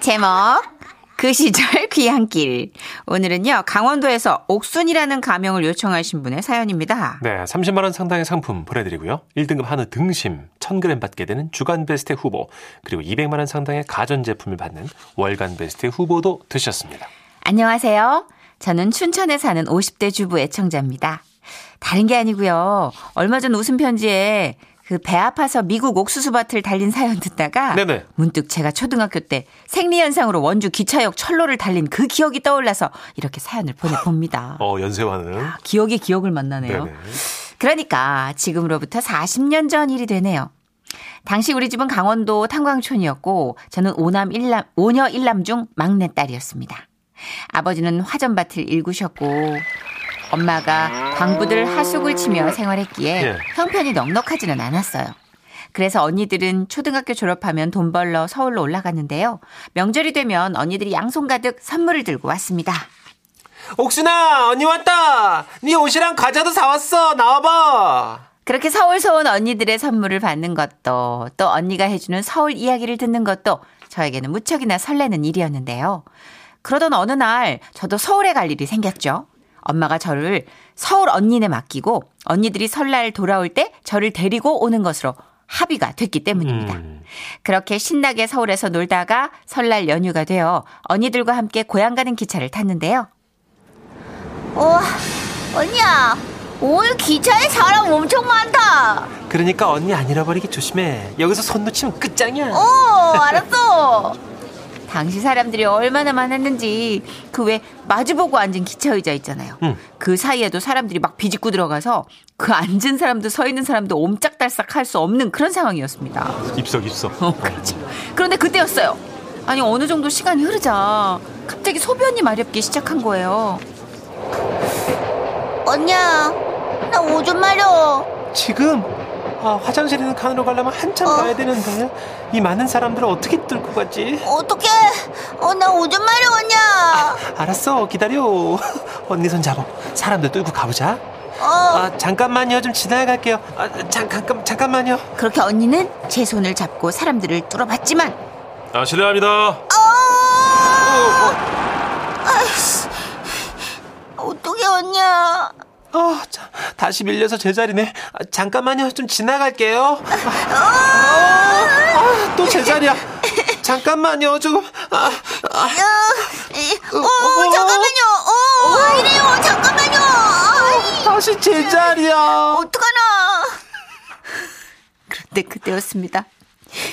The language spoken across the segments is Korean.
제목 그 시절 귀향길. 오늘은요, 강원도에서 옥순이라는 가명을 요청하신 분의 사연입니다. 네, 30만원 상당의 상품 보내드리고요. 1등급 한우 등심 1000g 받게 되는 주간 베스트 후보, 그리고 200만원 상당의 가전제품을 받는 월간 베스트 후보도 되셨습니다. 안녕하세요. 저는 춘천에 사는 50대 주부 애청자입니다. 다른 게 아니고요. 얼마 전 웃음 편지에 그 배 아파서 미국 옥수수밭을 달린 사연 듣다가 네네. 문득 제가 초등학교 때 생리현상으로 원주 기차역 철로를 달린 그 기억이 떠올라서 이렇게 사연을 보내봅니다. 어, 연세와는. 기억이 기억을 만나네요. 네네. 그러니까 지금으로부터 40년 전 일이 되네요. 당시 우리 집은 강원도 탄광촌이었고 저는 오남 일남 오녀 일남 중 막내딸이었습니다. 아버지는 화전밭을 일구셨고 엄마가 광부들 하숙을 치며 생활했기에 예. 형편이 넉넉하지는 않았어요. 그래서 언니들은 초등학교 졸업하면 돈 벌러 서울로 올라갔는데요. 명절이 되면 언니들이 양손 가득 선물을 들고 왔습니다. 옥순아, 언니 왔다! 네 옷이랑 과자도 사왔어! 나와봐! 그렇게 서울서 온 언니들의 선물을 받는 것도 또 언니가 해주는 서울 이야기를 듣는 것도 저에게는 무척이나 설레는 일이었는데요. 그러던 어느 날 저도 서울에 갈 일이 생겼죠. 엄마가 저를 서울 언니네 맡기고 언니들이 설날 돌아올 때 저를 데리고 오는 것으로 합의가 됐기 때문입니다. 음. 그렇게 신나게 서울에서 놀다가 설날 연휴가 되어 언니들과 함께 고향 가는 기차를 탔는데요. 어, 언니야, 오늘 기차에 사람 엄청 많다. 그러니까 언니 안 잃어버리게 조심해. 여기서 손 놓치면 끝장이야. 어, 알았어. 당시 사람들이 얼마나 많았는지 그 왜 마주보고 앉은 기차 의자 있잖아요. 응. 그 사이에도 사람들이 막 비집고 들어가서 그 앉은 사람도 서 있는 사람도 옴짝달싹 할 수 없는 그런 상황이었습니다. 입석, 입석. 어, 그렇죠. 그런데 그때였어요. 아니 어느 정도 시간이 흐르자 갑자기 소변이 마렵기 시작한 거예요. 언니야, 나 오줌 마려. 지금? 아, 화장실 있는 칸으로 가려면 한참 어. 가야 되는데. 이 많은 사람들을 어떻게 뚫고 가지? 어떡해. 어, 나 오줌 마려, 언니야. 알았어, 기다려. 언니 손 잡아. 사람들 뚫고 가보자. 어, 아, 잠깐만요. 좀 지나갈게요. 아, 잠깐, 잠깐만요. 그렇게 언니는 제 손을 잡고 사람들을 뚫어봤지만 아, 실례합니다. 아이씨. 어떡해, 언니야. 어, 자, 다시 밀려서 제자리네. 아, 잠깐만요. 좀 지나갈게요. 아, 또 제자리야. 잠깐만요. 조금. 아, 아, 이, 어, 잠깐만요. 어, 왜 이래요? 잠깐만요. 아이, 다시 제자리야. 어떡하나. 그때 그때였습니다.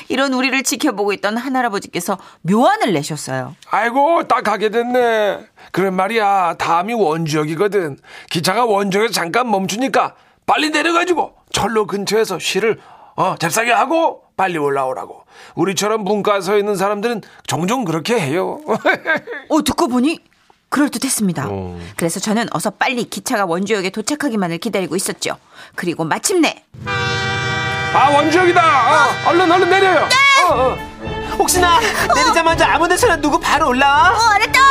이런 우리를 지켜보고 있던 한 할아버지께서 묘안을 내셨어요. 아이고 딱 가게 됐네. 그런 말이야. 다음이 원주역이거든. 기차가 원주역에서 잠깐 멈추니까 빨리 내려가지고 철로 근처에서 쉬를 어 잽싸게 하고 빨리 올라오라고. 우리처럼 문가 서 있는 사람들은 종종 그렇게 해요. 어, 듣고 보니 그럴듯했습니다. 어. 그래서 저는 어서 빨리 기차가 원주역에 도착하기만을 기다리고 있었죠. 그리고 마침내 아 원주역이다. 어, 얼른 얼른 내려요. 어, 어. 혹시나 내리자마자 아무 데서나 누구 바로 올라와? 어, 알았다.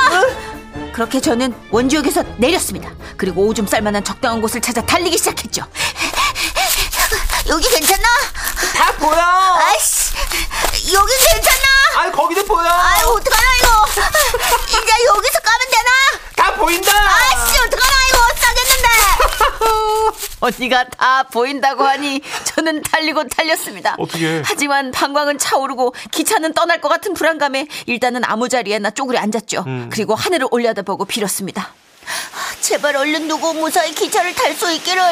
그렇게 저는 원주역에서 내렸습니다. 그리고 오줌 쌀 만한 적당한 곳을 찾아 달리기 시작했죠. 여기 괜찮나? 다 보여. 아이씨, 여긴 괜찮나? 아, 거기도 보여. 아이, 어떡하나, 이거. 이제 여기서 까면 되나? 다 보인다. 아이씨, 어떡하나, 이거. 언니가 다 보인다고 하니 저는 달리고 달렸습니다. 어떻게? 하지만 방광은 차오르고 기차는 떠날 것 같은 불안감에 일단은 아무 자리에나 쪼그려 앉았죠. 그리고 하늘을 올려다보고 빌었습니다. 제발 얼른 누구 무사히 기차를 탈 수 있기를.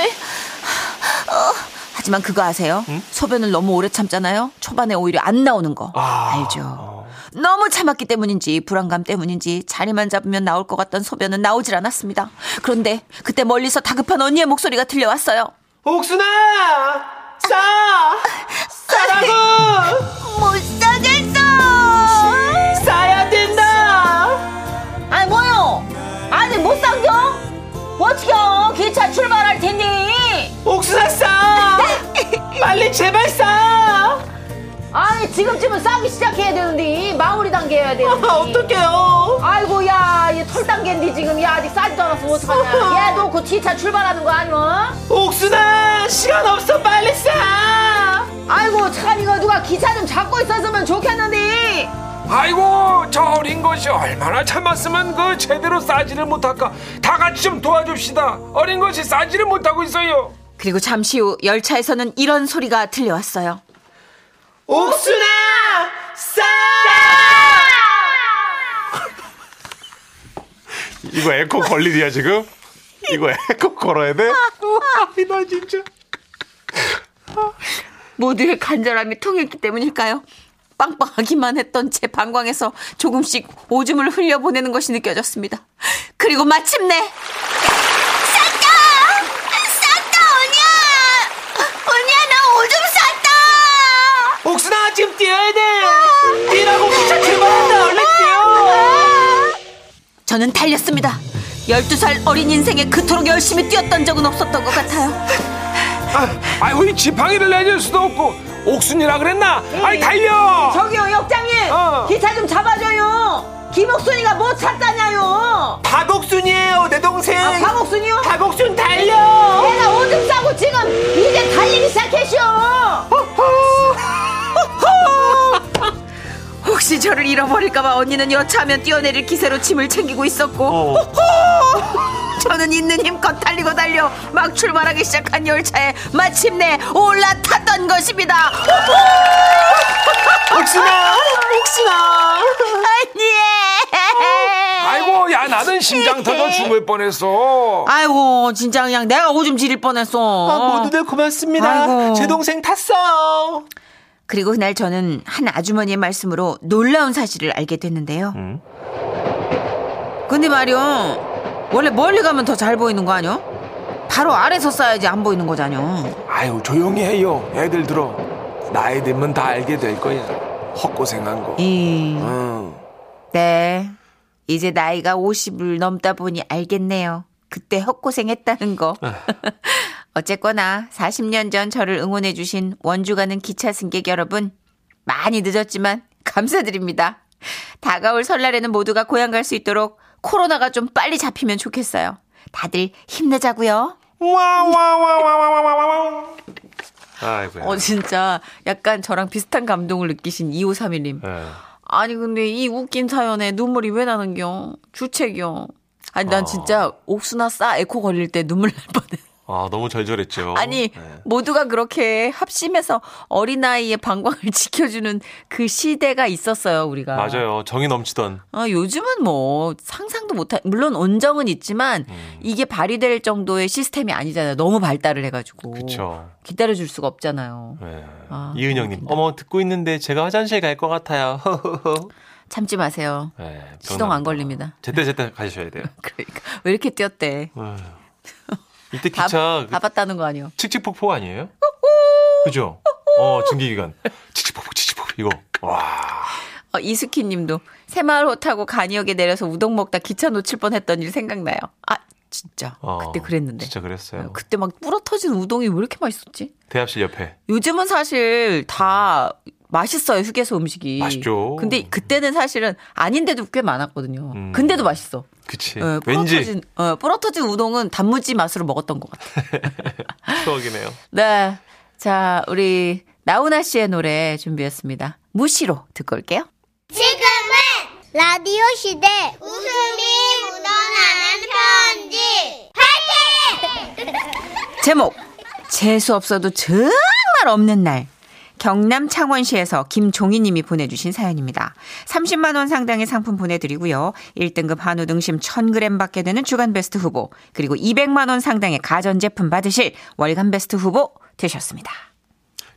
하지만 그거 아세요? 소변을 너무 오래 참잖아요. 초반에 오히려 안 나오는 거 아. 알죠. 너무 참았기 때문인지 불안감 때문인지 자리만 잡으면 나올 것 같던 소변은 나오질 않았습니다. 그런데 그때 멀리서 다급한 언니의 목소리가 들려왔어요. 옥순아! 싸! 싸라고! 못 싸겠어. 싸야 된다! 아니 뭐요? 아니 못 상겨? 어떻게요? 기차 출발할 텐데. 옥순아 싸! 빨리 제발 싸! 아니 지금쯤은 싸기 시작해야 되는데 마무리 단계 해야 되는데 아, 어떡해요? 아이고 야이털 단계인데 지금 야 아직 싸지도 않았어 어떡하냐 얘도 그 기차 출발하는 거 아니야? 옥순아! 시간 없어 빨리 싸! 아이고 참 이거 누가 기차 좀 잡고 있었으면 좋겠는데 아이고 저 어린 것이 얼마나 참았으면 그 제대로 싸지를 못할까 다 같이 좀 도와줍시다 어린 것이 싸지를 못하고 있어요 그리고 잠시 후 열차에서는 이런 소리가 들려왔어요. 옥순아 싸 이거 에코 걸리디야 지금? 이거 에코 걸어야 돼? 나 진짜. 모두의 간절함이 통했기 때문일까요? 빵빵하기만 했던 제 방광에서 조금씩 오줌을 흘려보내는 것이 느껴졌습니다. 그리고 마침내 쌌다! 쌌다, 언니야! 언니야, 나 오줌 쌌다! 옥순아 지금 뛰어야 돼 뛰라고 기차 출발한다 얼른 뛰어 저는 달렸습니다. 12살 어린 인생에 그토록 열심히 뛰었던 적은 없었던 것 같아요. 아, 아이고 이 지팡이를 내줄 수도 없고 옥순이라 그랬나 아이 달려 저기요, 역장님! 어. 기차 좀 잡아줘요! 김옥순이가 뭐 찾다냐요! 박옥순이에요 내 동생 아, 박옥순이요? 박옥순 달려 내가 오줌 싸고 지금 이제 달리기 시작했쇼! 혹시 저를 잃어버릴까봐 언니는 여차하면 뛰어내릴 기세로 짐을 챙기고 있었고 어. 저는 있는 힘껏 달리고 달려 막 출발하기 시작한 열차에 마침내 올라탔던 것입니다. 옥순아 옥순아 언니! 아이고 야 나는 심장 터져 죽을 뻔했어 아이고 진짜 그냥 내가 오줌 지릴 뻔했어. 아, 모두들 고맙습니다 아이고. 제 동생 탔어요 그리고 그날 저는 한 아주머니의 말씀으로 놀라운 사실을 알게 됐는데요. 음. 근데 말이요. 원래 멀리 가면 더 잘 보이는 거 아니요? 바로 아래서 싸야지 안 보이는 거잖요. 아유 조용히 해요 애들 들어 나이 들면 다 알게 될 거야 헛고생한 거 이, 응. 네. 이제 나이가 50을 넘다 보니 알겠네요. 그때 헛고생했다는 거. 어쨌거나 40년 전 저를 응원해주신 원주 가는 기차 승객 여러분, 많이 늦었지만 감사드립니다. 다가올 설날에는 모두가 고향 갈 수 있도록 코로나가 좀 빨리 잡히면 좋겠어요. 다들 힘내자고요. 아이고. 어 진짜 약간 저랑 비슷한 감동을 느끼신 2531님. 예. 아니 근데 이 웃긴 사연에 눈물이 왜 나는겨? 주책이요. 아니 난 어. 진짜 옥수나 싸 에코 걸릴 때 눈물 날 뻔해. 아 너무 절절했죠. 아니 네. 모두가 그렇게 합심해서 어린아이의 방광을 지켜주는 그 시대가 있었어요 우리가. 맞아요. 정이 넘치던. 아, 요즘은 뭐 상상도 못할 물론 온정은 있지만 음. 이게 발휘될 정도의 시스템이 아니잖아요. 너무 발달을 해가지고 그쵸. 기다려줄 수가 없잖아요. 네. 아, 이은영님. 어머 듣고 있는데 제가 화장실 갈 것 같아요. 참지 마세요. 네, 시동 안. 걸립니다. 제때 제때 가셔야 돼요. 그러니까 왜 이렇게 뛰었대? 이때 다, 기차 그다 봤다는 거 아니에요? 칙칙폭폭 아니에요? 그죠? 어 증기기관 칙칙폭폭 칙칙폭폭 이거 와 어, 이수키 님도 새마을호 타고 간이역에 내려서 우동 먹다 기차 놓칠 뻔했던 일 생각나요. 아 진짜 어, 그때 그랬는데. 진짜 그랬어요. 어, 그때 막 부러터진 우동이 왜 이렇게 맛있었지? 대합실 옆에 요즘은 사실 다 맛있어요 휴게소 음식이. 맛있죠. 근데 그때는 사실은 아닌데도 꽤 많았거든요. 음. 근데도 맛있어. 그치 어, 왠지 부러터진, 어, 부러터진 우동은 단무지 맛으로 먹었던 것 같아요. 추억이네요. 네. 자, 우리 나훈아 씨의 노래 준비했습니다. 무시로 듣고 올게요. 지금은 라디오 시대 웃음이 묻어나는 편지. 제목 재수 없어도 정말 없는 날 경남 창원시에서 김종희 님이 보내주신 사연입니다. 30만 원 상당의 상품 보내드리고요. 1등급 한우 등심 1000g 받게 되는 주간베스트 후보 그리고 200만 원 상당의 가전제품 받으실 월간베스트 후보 되셨습니다.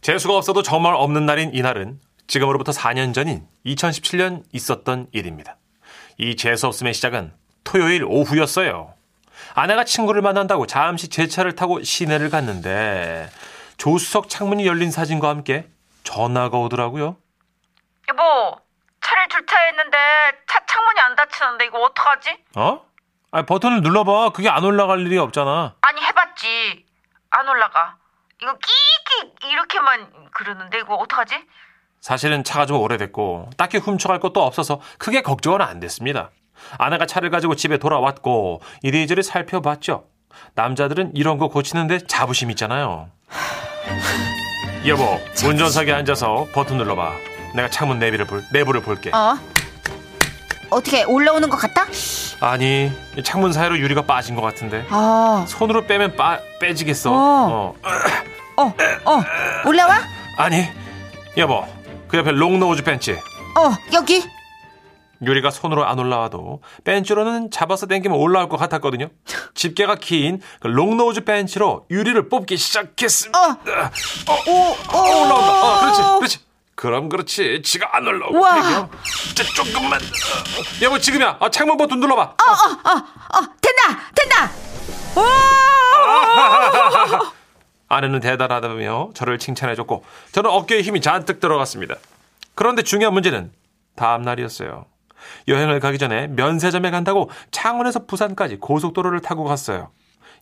재수가 없어도 정말 없는 날인 이날은 지금으로부터 4년 전인 2017년 있었던 일입니다. 이 재수 없음의 시작은 토요일 오후였어요. 아내가 친구를 만난다고 잠시 제 차를 타고 시내를 갔는데 조수석 창문이 열린 사진과 함께 전화가 오더라고요. 여보, 차를 주차했는데 차 창문이 안 닫히는데 이거 어떡하지? 어? 아 버튼을 눌러봐. 그게 안 올라갈 일이 없잖아. 아니 해봤지. 안 올라가. 이거 끼끼 이렇게만 그러는데 이거 어떡하지? 사실은 차가 좀 오래됐고 딱히 훔쳐갈 것도 없어서 크게 걱정은 안 됐습니다. 아내가 차를 가지고 집에 돌아왔고 이리저리 살펴봤죠. 남자들은 이런 거 고치는데 자부심 있잖아요. 여보, 운전석에 앉아서 버튼 눌러봐. 내가 창문 내비를 볼, 내부를 볼게. 어? 어떻게 올라오는 것 같다? 아니, 이 창문 사이로 유리가 빠진 것 같은데. 어, 손으로 빼면 빠, 빼지겠어. 어. 어. 어, 어, 올라와? 아니, 여보, 그 옆에 long nose 펜치. 어, 여기. 유리가 손으로 안 올라와도 펜치로는 잡아서 당기면 올라올 것 같았거든요. 집게가 긴 그 long nose 펜치로 유리를 뽑기 시작했습니다. 어, 오, 오, 어, 올라온다. 어, 그렇지, 그렇지. 그럼 그렇지. 지가 안 올라오고. 되겨. 이제 조금만. 어, 여보 지금이야. 아, 창문 버튼 눌러봐. 어, 된다, 된다. 오! 아내는 대단하다며 저를 칭찬해줬고 저는 어깨에 힘이 잔뜩 들어갔습니다. 그런데 중요한 문제는 다음 날이었어요. 여행을 가기 전에 면세점에 간다고 창원에서 부산까지 고속도로를 타고 갔어요.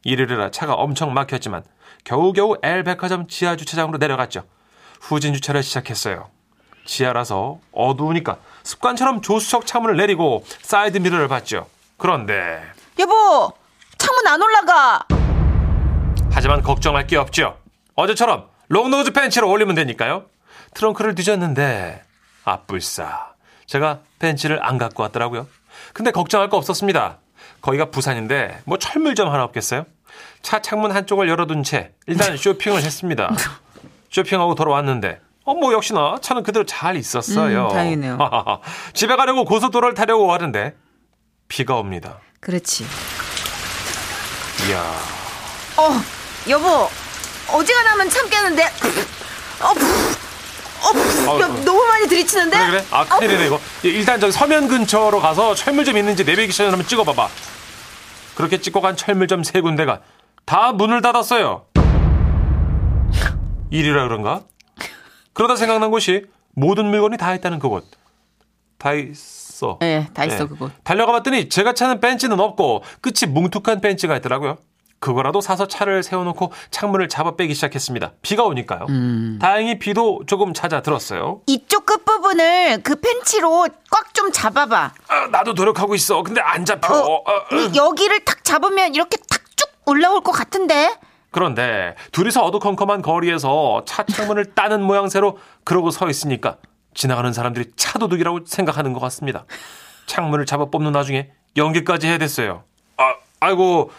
일요일이라 차가 엄청 막혔지만 겨우겨우 L백화점 지하 주차장으로 내려갔죠. 후진 주차를 시작했어요. 지하라서 어두우니까 습관처럼 조수석 창문을 내리고 사이드 미러를 봤죠. 그런데 여보, 창문 안 올라가. 하지만 걱정할 게 없죠. 어제처럼 long nose 펜치로 올리면 되니까요. 트렁크를 뒤졌는데 아뿔싸. 제가 펜치를 안 갖고 왔더라고요. 근데 걱정할 거 없었습니다. 거기가 부산인데 뭐 철물점 하나 없겠어요? 차 창문 한쪽을 열어둔 채 일단 쇼핑을 했습니다. 쇼핑하고 돌아왔는데 어, 뭐 역시나 차는 그대로 잘 있었어요. 음, 다행이네요. 집에 가려고 고속도로를 타려고 하는데 비가 옵니다. 그렇지. 이야. 어, 여보, 어지간하면 참겠는데. 어, 어, 어, 야, 어. 너무 많이 들이치는데? 그래 그래? 아 큰일이네 이거 일단 저기 서면 근처로 가서 철물점 있는지 내비게이션 한번 찍어봐봐 그렇게 찍고 간 철물점 세 군데가 다 문을 닫았어요 일이라 그런가? 그러다 생각난 곳이 모든 물건이 다 있다는 그곳 다 있어 네, 다 있어, 그곳. 달려가 봤더니 제가 차는 벤치는 없고 끝이 뭉툭한 벤치가 있더라고요 그거라도 사서 차를 세워놓고 창문을 잡아 빼기 시작했습니다 비가 오니까요 다행히 비도 조금 잦아들었어요 이쪽 끝부분을 그 펜치로 꽉 좀 잡아봐. 아, 나도 노력하고 있어. 근데 안 잡혀. 어, 어, 어. 이- 여기를 탁 잡으면 이렇게 탁 쭉 올라올 것 같은데? 그런데 둘이서 어두컴컴한 거리에서 차 창문을 따는 모양새로 그러고 서 있으니까 지나가는 사람들이 차도둑이라고 생각하는 것 같습니다. 창문을 잡아 뽑는 와중에 연기까지 해야 됐어요. 아, 아이고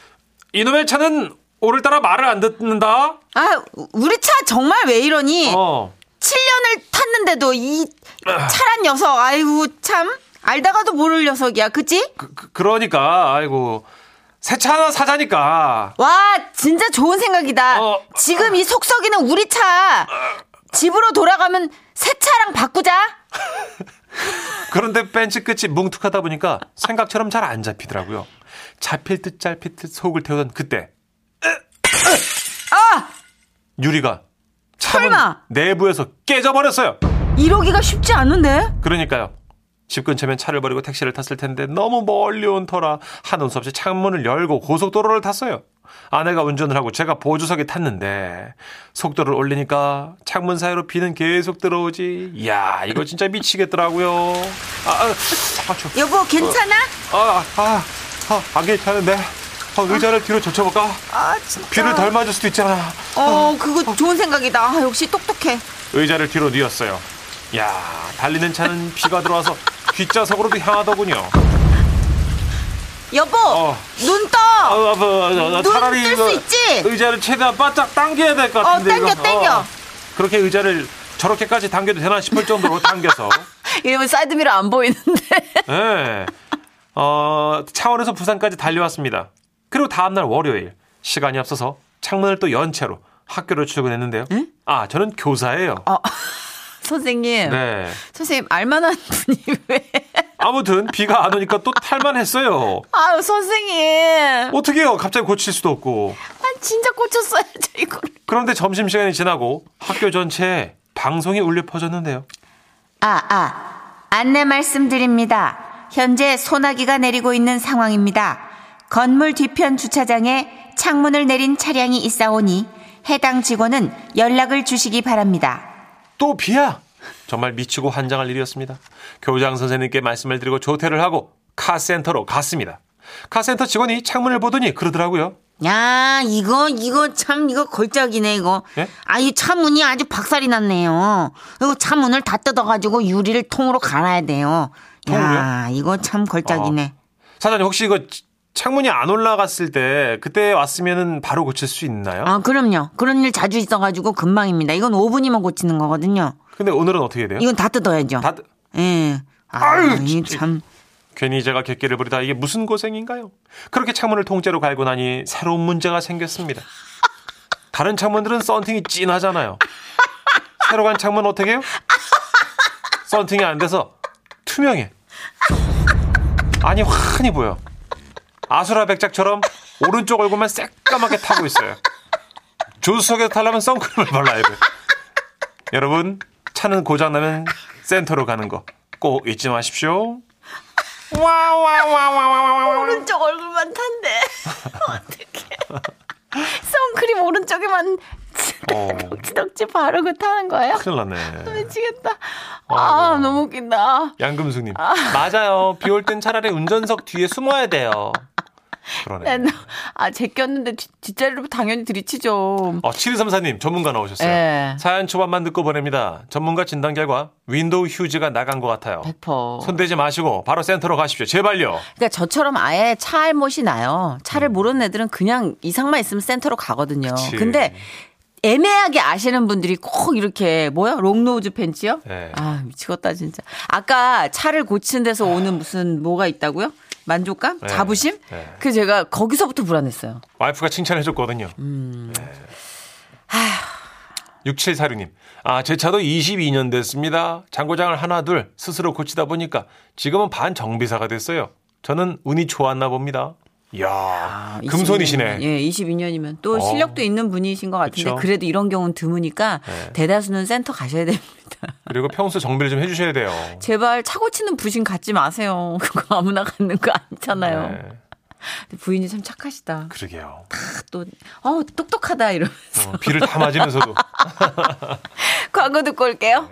이놈의 차는 오늘따라 말을 안 듣는다. 아, 우리 차 정말 왜 이러니? 어. 7년을 탔는데도 이 차란 녀석, 아이고, 참. 알다가도 모를 녀석이야, 그치? 그, 그, 그러니까 아이고 새 차 하나 사자니까. 와, 진짜 좋은 생각이다. 어. 지금 이 속썩이는 우리 차. 집으로 돌아가면 새 차랑 바꾸자. 그런데 벤치 끝이 뭉툭하다 보니까 생각처럼 잘 안 잡히더라고요. 잡힐 듯 짧힐 듯 속을 태우던 그때 아! 유리가 차문 설마! 내부에서 깨져버렸어요. 이러기가 쉽지 않은데? 그러니까요. 집 근처면 차를 버리고 택시를 탔을 텐데 너무 멀리 온 터라 한눈 수 없이 창문을 열고 고속도로를 탔어요. 아내가 운전을 하고 제가 보조석에 탔는데 속도를 올리니까 창문 사이로 비는 계속 들어오지. 이야 이거 진짜 미치겠더라고요. 아, 아, 아, 저, 여보, 괜찮아? 아, 아, 아, 안 괜찮은데. 아, 의자를 뒤로 젖혀볼까? 아, 진짜. 비를 덜 맞을 수도 있잖아. 어, 그거 좋은 생각이다. 아, 역시 똑똑해. 의자를 뒤로 뉘었어요. 야, 달리는 차는 비가 들어와서 뒷좌석으로도 향하더군요. 여보, 어. 눈 떠. 아, 아, 아, 아, 눈 차라리 뜰 이거 수 있지? 의자를 최대한 바짝 당겨야 될 것 같은데. 어, 당겨, 이거. 당겨. 그렇게 의자를 저렇게까지 당겨도 되나 싶을 정도로 당겨서. 이러면 사이드미러 안 보이는데. 예. 어, 창원에서 부산까지 달려왔습니다. 그리고 다음날 월요일 시간이 없어서 창문을 또 연 채로 학교를 출근했는데요. 아, 저는 교사예요. 선생님. 네. 선생님, 알만한 분이 왜. 아무튼 비가 안 오니까 또 탈만했어요. 아유, 선생님. 어떻게 해요? 갑자기 고칠 수도 없고. 아, 진짜 고쳤어야죠, 이거를. 그런데 점심 시간이 지나고 학교 전체에 방송이 울려 퍼졌는데요. 아, 아. 안내 말씀드립니다. 현재 소나기가 내리고 있는 상황입니다. 건물 뒤편 주차장에 창문을 내린 차량이 있사오니 해당 직원은 연락을 주시기 바랍니다. 또 비야! 정말 미치고 환장할 일이었습니다. 교장 선생님께 말씀을 드리고 조퇴를 하고 카센터로 갔습니다. 카센터 직원이 창문을 보더니 그러더라고요. 야, 이거, 이거 참, 이거 걸작이네, 이거. 예? 아, 이 차문이 아주 박살이 났네요. 이거 차문을 다 뜯어가지고 유리를 통으로 갈아야 돼요. 야, 이거 참 걸작이네. 사장님 혹시 이거 치- 창문이 안 올라갔을 때 그때 왔으면은 바로 고칠 수 있나요? 아, 그럼요. 그런 일 자주 있어 가지고 금방입니다. 이건 5분이면 고치는 거거든요. 근데 오늘은 어떻게 돼요? 이건 다 뜯어야죠. 다 예. 아, 아유, 이 진짜. 참. 괜히 제가 객기를 부리다 이게 무슨 고생인가요? 그렇게 창문을 통째로 갈고 나니 새로운 문제가 생겼습니다. 다른 창문들은 썬팅이 진하잖아요. 새로 간 창문 어떻게 해요? 썬팅이 안 돼서 투명해. 아니 환히 보여. 아수라 백작처럼 오른쪽 얼굴만 새까맣게 타고 있어요. 조수석에서 타려면 선크림을 발라야 돼. 여러분 차는 고장나면 센터로 가는 거 꼭 잊지 마십시오. 오른쪽 얼굴만 탄대. 어떡해. 선크림 오른쪽에만 어, 덕지 바르고 타는 거예요? 큰일 났네. 미치겠다. 아, 아이고. 너무 웃긴다. 양금숙님. 맞아요. 비 올 땐 차라리 운전석 뒤에 숨어야 돼요. 그러네. 네, 아, 제꼈는데 뒷- 뒷자리로 당연히 들이치죠. 어, 7234님 전문가 나오셨어요. 예. 사연 초반만 듣고 보냅니다. 전문가 진단 결과 윈도우 퓨즈가 나간 것 같아요. 100%. 손대지 마시고 바로 센터로 가십시오. 제발요. 그러니까 저처럼 아예 차 알못이 나아요. 차를 모르는 애들은 그냥 이상만 있으면 센터로 가거든요. 음. 그치. 근데 애매하게 아시는 분들이 꼭 이렇게 뭐야 롱노즈 팬츠요? 네. 아 미치겠다 진짜. 아까 차를 고치는 데서 오는 무슨 뭐가 있다고요? 만족감? 네. 자부심? 네. 그 제가 거기서부터 불안했어요. 와이프가 칭찬해줬거든요. 음. 네. 6746님. 아, 제 차도 22년 됐습니다. 장고장을 하나 둘 스스로 고치다 보니까 지금은 반 정비사가 됐어요. 저는 운이 좋았나 봅니다. 이야, 금손이시네. 예, 22년이면 또 어. 실력도 있는 분이신 것 같은데 그쵸. 그래도 이런 경우는 드무니까 네. 대다수는 센터 가셔야 됩니다. 그리고 평소 정비를 좀 해주셔야 돼요. 제발 차 고 치는 부신 갖지 마세요. 그거 아무나 갖는 거 아니잖아요. 네, 부인이 참 착하시다. 그러게요. 또, 어, 똑똑하다 이러면서. 어, 비를 다 맞으면서도. 광고 듣고 올게요.